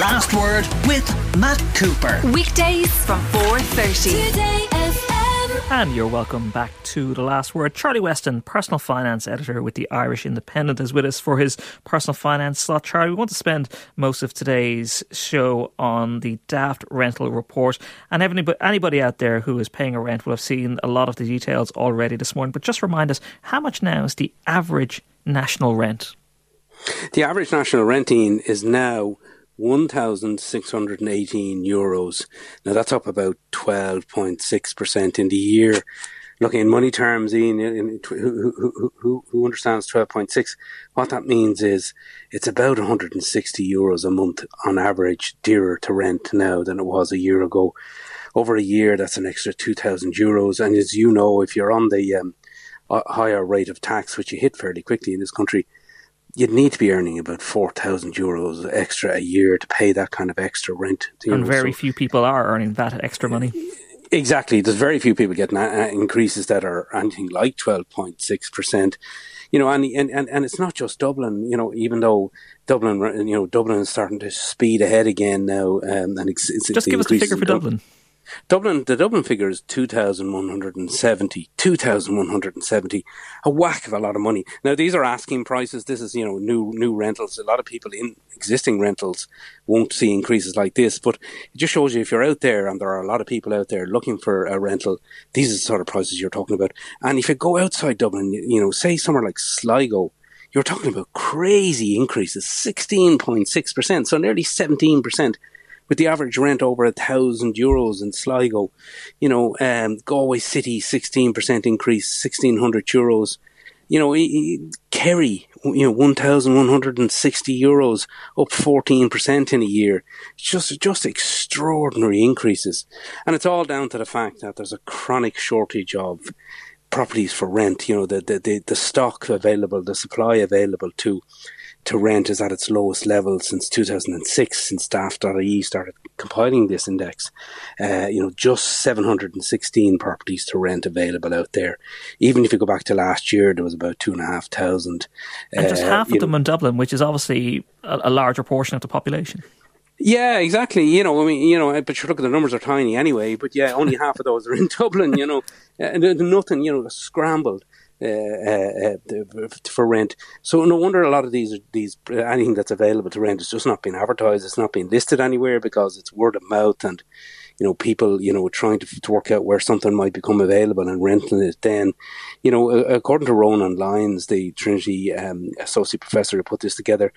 Last Word with Matt Cooper. Weekdays from 4.30. Today FM. And you're welcome back to The Last Word. Charlie Weston, personal finance editor with the Irish Independent, is with us for his personal finance slot. Charlie, we want to spend most of today's show on the Daft rental report. And anybody, anybody out there who is paying a rent will have seen a lot of the details already this morning. But just remind us, how much now is the average national rent? The average national renting is now 1,618 euros. Now that's up about 12.6% in the year. Looking in money terms, Ian, in, in, who, who, who, understands 12.6, what that means is it's about 160 euros a month on average dearer to rent now than it was a year ago. Over a year, that's an extra 2,000 euros. And as you know, if you're on the um, higher rate of tax, which you hit fairly quickly in this country, you'd need to be earning about 4,000 euros extra a year to pay that kind of extra rent. And know, very so- few people are earning that extra money. Exactly. There's very few people getting increases that are anything like 12.6%. You know, and, and, and, and it's not just Dublin, you know, even though Dublin, you know, Dublin is starting to speed ahead again now. Um, and it's, it's, Just give us the figure for in Dub- Dublin. Dublin, the Dublin figure is 2,170. 2,170. A whack of a lot of money. Now, these are asking prices. This is, you know, new, new rentals. A lot of people in existing rentals won't see increases like this, but it just shows you if you're out there and there are a lot of people out there looking for a rental, these are the sort of prices you're talking about. And if you go outside Dublin, you, know, say somewhere like Sligo, you're talking about crazy increases, 16.6%, so nearly 17% with the average rent over a thousand euros in Sligo. You know, um, Galway City, 16% increase, 1600 euros. You know, e- e- Kerry, you know, 1,160 euros, up 14% in a year. It's just, just extraordinary increases. And it's all down to the fact that there's a chronic shortage of properties for rent. You know, the, the, the, the stock available, the supply available to, to rent is at its lowest level since 2006, since Daft.ie started compiling this index. Uh, you know, just 716 properties to rent available out there. Even if you go back to last year, there was about two and a half thousand. And just Uh, half of know- them in Dublin, which is obviously a, a larger portion of the population. Yeah, exactly. You know, I mean, you know, but you look at the numbers are tiny anyway. But yeah, only half of those are in Dublin. You know, and uh, nothing. You know, scrambled. Uh, uh, uh, for rent, so no wonder a lot of these these uh, anything that's available to rent is just not being advertised. It's not being listed anywhere because it's word of mouth and you know people you know trying to, to work out where something might become available and renting it. Then, you know, according to Ronan Lyons, the Trinity um, associate professor who put this together,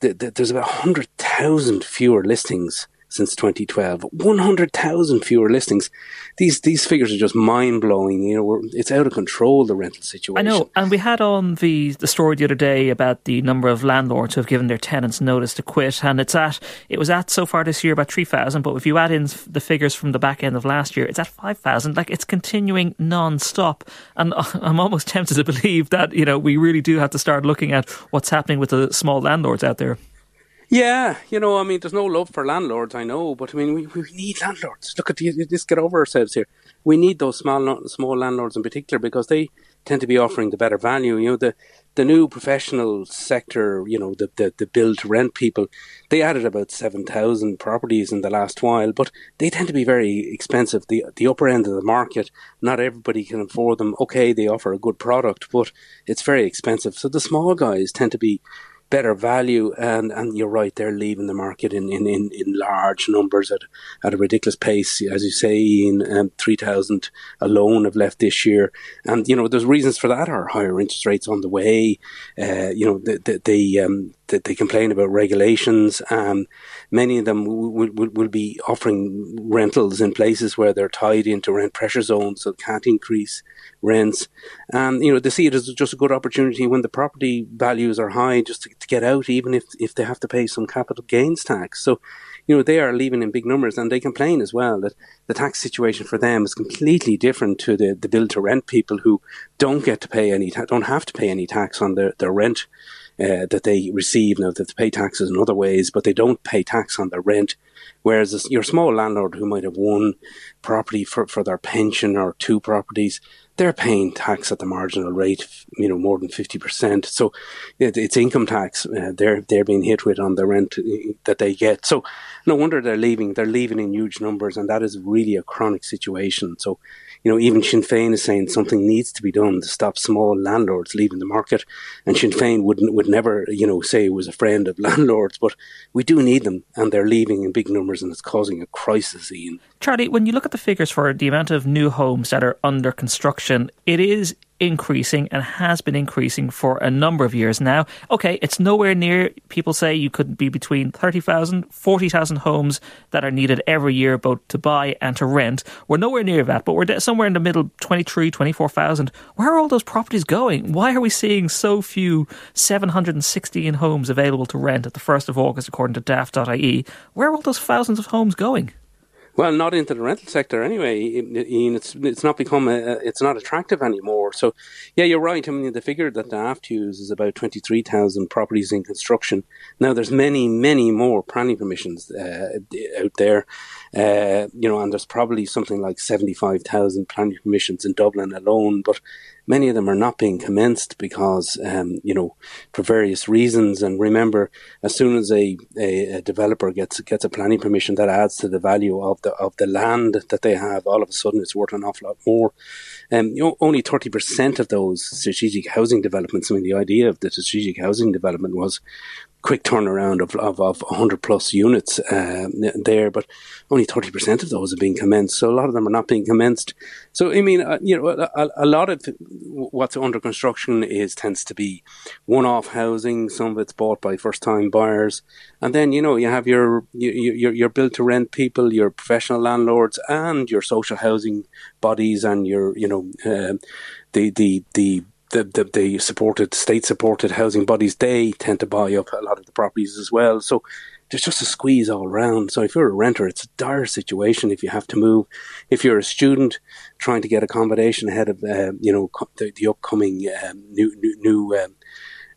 th- th- there's about hundred thousand fewer listings since 2012. 100,000 fewer listings. These these figures are just mind blowing. You know, it's out of control the rental situation. I know, and we had on the the story the other day about the number of landlords who have given their tenants notice to quit, and it's at it was at so far this year about three thousand. But if you add in the figures from the back end of last year, it's at five thousand. Like it's continuing non-stop, and I'm almost tempted to believe that you know we really do have to start looking at what's happening with the small landlords out there. Yeah, you know, I mean, there's no love for landlords, I know, but I mean, we, we need landlords. Look at the, let's get over ourselves here. We need those small small landlords in particular because they tend to be offering the better value. You know, the the new professional sector, you know, the the, the build to rent people, they added about seven thousand properties in the last while, but they tend to be very expensive. The the upper end of the market, not everybody can afford them. Okay, they offer a good product, but it's very expensive. So the small guys tend to be better value and and you're right they're leaving the market in in, in, in large numbers at at a ridiculous pace as you say in um, 3000 alone have left this year. And you know there's reasons for that are higher interest rates on the way uh, you know they they, they um that they complain about regulations. Um, many of them will, will, will be offering rentals in places where they're tied into rent pressure zones, so can't increase rents. And you know they see it as just a good opportunity when the property values are high, just to, to get out, even if if they have to pay some capital gains tax. So you know, they are leaving in big numbers and they complain as well that the tax situation for them is completely different to the, the build to rent people who don't get to pay any, ta- don't have to pay any tax on their, their rent. Uh, that they receive now that they pay taxes in other ways, but they don't pay tax on their rent. Whereas your small landlord who might have one property for, for their pension or two properties, they're paying tax at the marginal rate, you know, more than 50%. So it, it's income tax uh, they're, they're being hit with on the rent uh, that they get. So no wonder they're leaving. They're leaving in huge numbers, and that is really a chronic situation. So you know, even Sinn Féin is saying something needs to be done to stop small landlords leaving the market. And Sinn Féin would would never, you know, say was a friend of landlords, but we do need them, and they're leaving in big numbers, and it's causing a crisis. Ian. Charlie, when you look at the figures for the amount of new homes that are under construction, it is increasing and has been increasing for a number of years now. Okay, it's nowhere near, people say you could be between 30,000, 40,000 homes that are needed every year, both to buy and to rent. We're nowhere near that, but we're somewhere in the middle, 23, 24,000. Where are all those properties going? Why are we seeing so few 716 homes available to rent at the 1st of August, according to daft.ie? Where are all those thousands of homes going? Well, not into the rental sector anyway. Ian, it's it's not become a, it's not attractive anymore. So, yeah, you're right. I mean, the figure that Daft use is about twenty three thousand properties in construction. Now, there's many, many more planning permissions uh, out there, uh, you know, and there's probably something like seventy five thousand planning permissions in Dublin alone. But Many of them are not being commenced because, um, you know, for various reasons. And remember, as soon as a, a, a, developer gets gets a planning permission, that adds to the value of the of the land that they have. All of a sudden, it's worth an awful lot more. Um, you know, only thirty percent of those strategic housing developments. I mean, the idea of the strategic housing development was quick turnaround of, of, of 100 plus units uh, there, but only 30% of those are being commenced. So a lot of them are not being commenced. So, I mean, uh, you know, a, a, lot of what's under construction is tends to be one off housing. Some of it's bought by first time buyers. And then, you know, you have your, your, your built to rent people, your professional landlords and your social housing bodies and your, you know, uh, the, the, the the, the, the supported state supported housing bodies they tend to buy up a lot of the properties as well. So there's just a squeeze all around. So if you're a renter, it's a dire situation if you have to move. If you're a student trying to get accommodation ahead of uh, you know the, the upcoming um, new new new, um,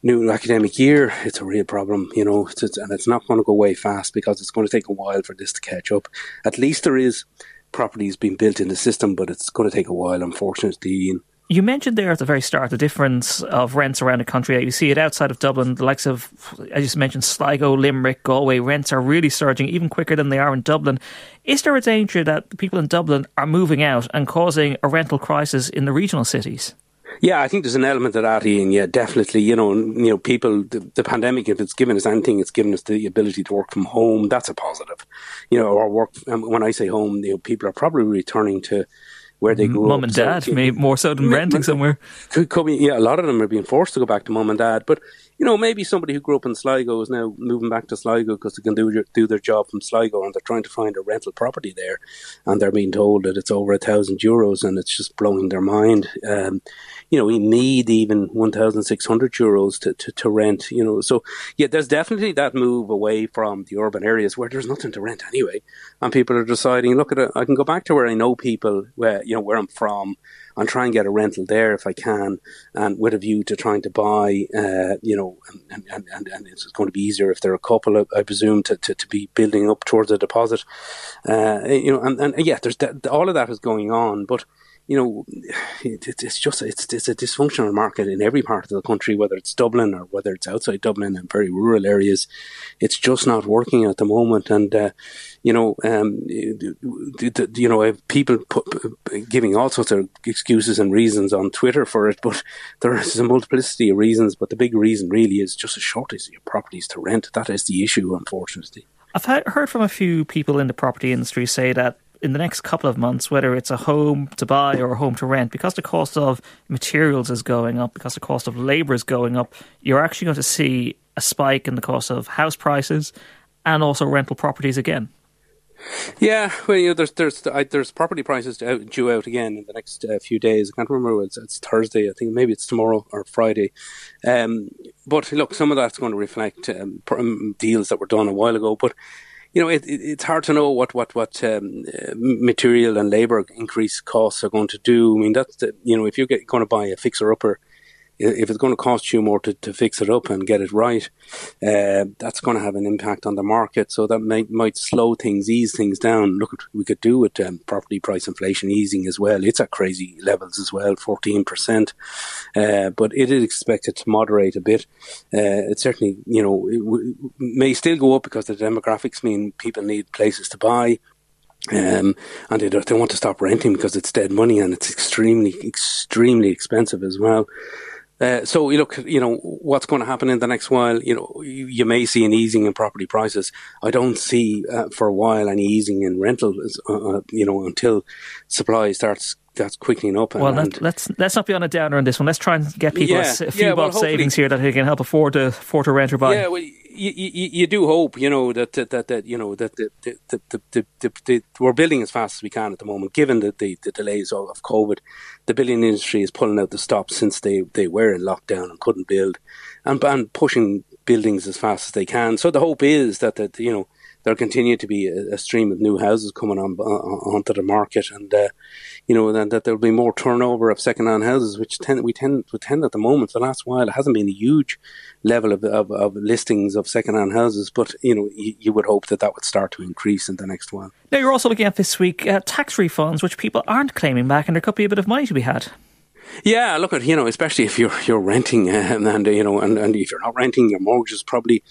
new academic year, it's a real problem. You know, it's, it's, and it's not going to go away fast because it's going to take a while for this to catch up. At least there is properties being built in the system, but it's going to take a while, unfortunately. You mentioned there at the very start the difference of rents around the country. You see it outside of Dublin, the likes of, I just mentioned, Sligo, Limerick, Galway. Rents are really surging, even quicker than they are in Dublin. Is there a danger that people in Dublin are moving out and causing a rental crisis in the regional cities? Yeah, I think there's an element of that, Ian. Yeah, definitely. You know, you know, people. The, the, pandemic, if it's given us anything, it's given us the ability to work from home. That's a positive. You know, or work. Um, when I say home, you know, people are probably returning to where they grew mum up. and dad, so, maybe more so than renting somewhere. Could, could be, yeah, a lot of them are being forced to go back to mum and dad. But you know, maybe somebody who grew up in Sligo is now moving back to Sligo because they can do do their job from Sligo, and they're trying to find a rental property there, and they're being told that it's over a thousand euros, and it's just blowing their mind. Um, you know, we need even 1,600 euros to, to, to rent, you know. So, yeah, there's definitely that move away from the urban areas where there's nothing to rent anyway. And people are deciding, look at it, I can go back to where I know people, where, you know, where I'm from and try and get a rental there if I can, and with a view to trying to buy, uh, you know, and, and, and, and, it's going to be easier if they're a couple, I presume, to, to, to be building up towards a deposit. Uh, you know, and, and yeah, there's all of that is going on, but you know, it, it's just it's it's a dysfunctional market in every part of the country, whether it's Dublin or whether it's outside Dublin and very rural areas. It's just not working at the moment, and uh, you know, um, you know, people put, giving all sorts of excuses and reasons on Twitter for it, but there is a multiplicity of reasons. But the big reason really is just a shortage of properties to rent. That is the issue, unfortunately. I've heard from a few people in the property industry say that in the next couple of months, whether it's a home to buy or a home to rent, because the cost of materials is going up, because the cost of labour is going up, you're actually going to see a spike in the cost of house prices and also rental properties again. Yeah, well, you know, there's there's there's property prices due out again in the next uh, few days. I can't remember it's, it's Thursday. I think maybe it's tomorrow or Friday. Um, but look, some of that's going to reflect um, um deals that were done a while ago. But you know, it, it, it's hard to know what what what um, uh, material and labour increase costs are going to do. I mean, that's the, you know, if you're get, going to buy a fixer upper if it's going to cost you more to, to fix it up and get it right, uh, that's going to have an impact on the market. So that might might slow things, ease things down. Look, we could do with um, property price inflation easing as well. It's at crazy levels as well, fourteen percent. Uh, but it is expected to moderate a bit. Uh, it certainly, you know, w- may still go up because the demographics mean people need places to buy. Um, and they, they want to stop renting because it's dead money and it's extremely, extremely expensive as well. Uh, so you look, you know, what's going to happen in the next while? You know, you, you may see an easing in property prices. I don't see uh, for a while any easing in rentals. Uh, uh you know, until supply starts that's quickening up. well, and, let's let's not be on a downer on this one. Let's try and get people yeah, a, few yeah, well, savings here that they can help afford to afford to rent or buy. Yeah, well, you, you, you do hope, you know, that that, that, that you know that the, the, the, the, we're building as fast as we can at the moment, given the, the, the delays of, of COVID. The building industry is pulling out the stops since they, they were in lockdown and couldn't build, and and pushing buildings as fast as they can. So the hope is that that you know there'll continue to be a, a stream of new houses coming on, on onto the market, and uh, you know that, that there'll be more turnover of second-hand houses, which tend, we tend we tend at the moment. For the last while, it hasn't been a huge level of, of, of listings of second-hand houses, but you know you, you, would hope that that would start to increase in the next while. Now you're also looking at this week uh, tax refunds, which people aren't claiming back, and there could be a bit of money to be had. Yeah, look at you know, especially if you're you're renting, um, and you know, and, and if you're not renting, your mortgage is probably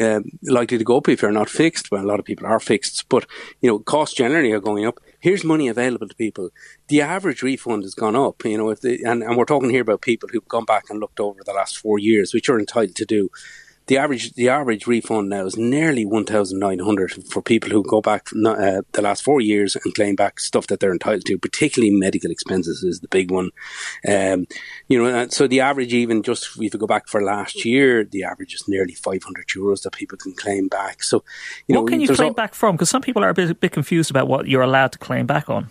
uh, likely to go up if you're not fixed. Well, a lot of people are fixed, but you know, costs generally are going up. Here's money available to people. The average refund has gone up. You know, if they, and, and we're talking here about people who've gone back and looked over the last four years, which you're entitled to do the average the average refund now is nearly one thousand nine hundred for people who go back uh, the last four years and claim back stuff that they're entitled to. Particularly medical expenses is the big one. Um, you know, so the average even just if you go back for last year, the average is nearly five hundred euros that people can claim back. So, you what know, can you claim back from? Because some people are a bit, a bit confused about what you're allowed to claim back on.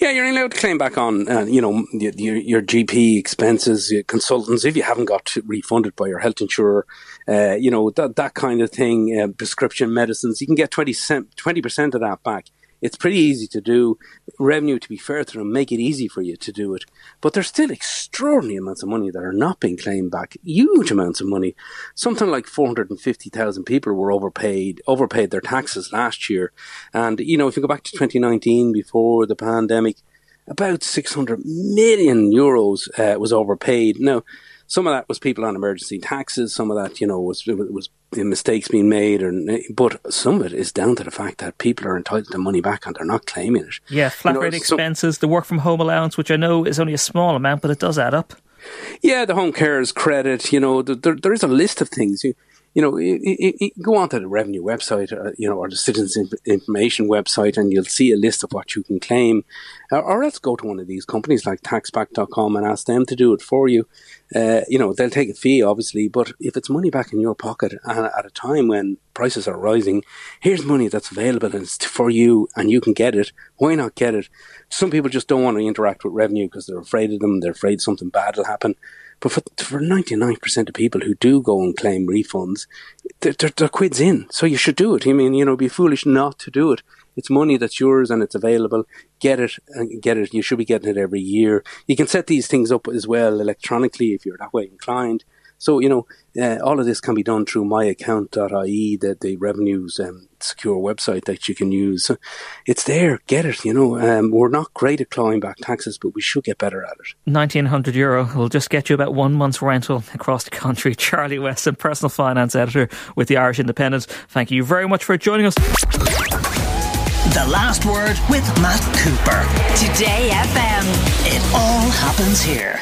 Yeah, you're allowed to claim back on, uh, you know, your, your, GP expenses, your consultants, if you haven't got refunded by your health insurer, uh, you know, that, that kind of thing, uh, prescription medicines, you can get 20 percent of that back. It's pretty easy to do. Revenue, to be fair to them, make it easy for you to do it. But there's still extraordinary amounts of money that are not being claimed back. Huge amounts of money. Something like 450,000 people were overpaid, overpaid their taxes last year. And, you know, if you go back to 2019 before the pandemic, about 600 million euros uh, was overpaid. Now, some of that was people on emergency taxes. Some of that, you know, was was mistakes being made, or but some of it is down to the fact that people are entitled to money back and they're not claiming it. Yeah, flat you know, rate expenses, so, the work from home allowance, which I know is only a small amount, but it does add up. Yeah, the home carers credit. You know, there, there is a list of things. You, you know, go onto the revenue website, uh, you know, or the citizens information website, and you'll see a list of what you can claim. Or, or else go to one of these companies like taxback.com and ask them to do it for you. Uh, you know, they'll take a fee, obviously, but if it's money back in your pocket at a time when prices are rising, here's money that's available and it's for you and you can get it. Why not get it? Some people just don't want to interact with revenue because they're afraid of them. They're afraid something bad will happen. But for, for 99% of people who do go and claim refunds, they're, they're, they're quids in. So you should do it. I mean, you know, be foolish not to do it. It's money that's yours and it's available. Get it and get it. You should be getting it every year. You can set these things up as well electronically if you're that way inclined. So, you know, uh, all of this can be done through myaccount.ie, the, the revenues um, secure website that you can use. It's there, get it, you know. Um, we're not great at clawing back taxes, but we should get better at it. 1900 euro will just get you about one month's rental across the country. Charlie Weston, personal finance editor with the Irish Independent. Thank you very much for joining us. The last word with Matt Cooper. Today FM. It all happens here.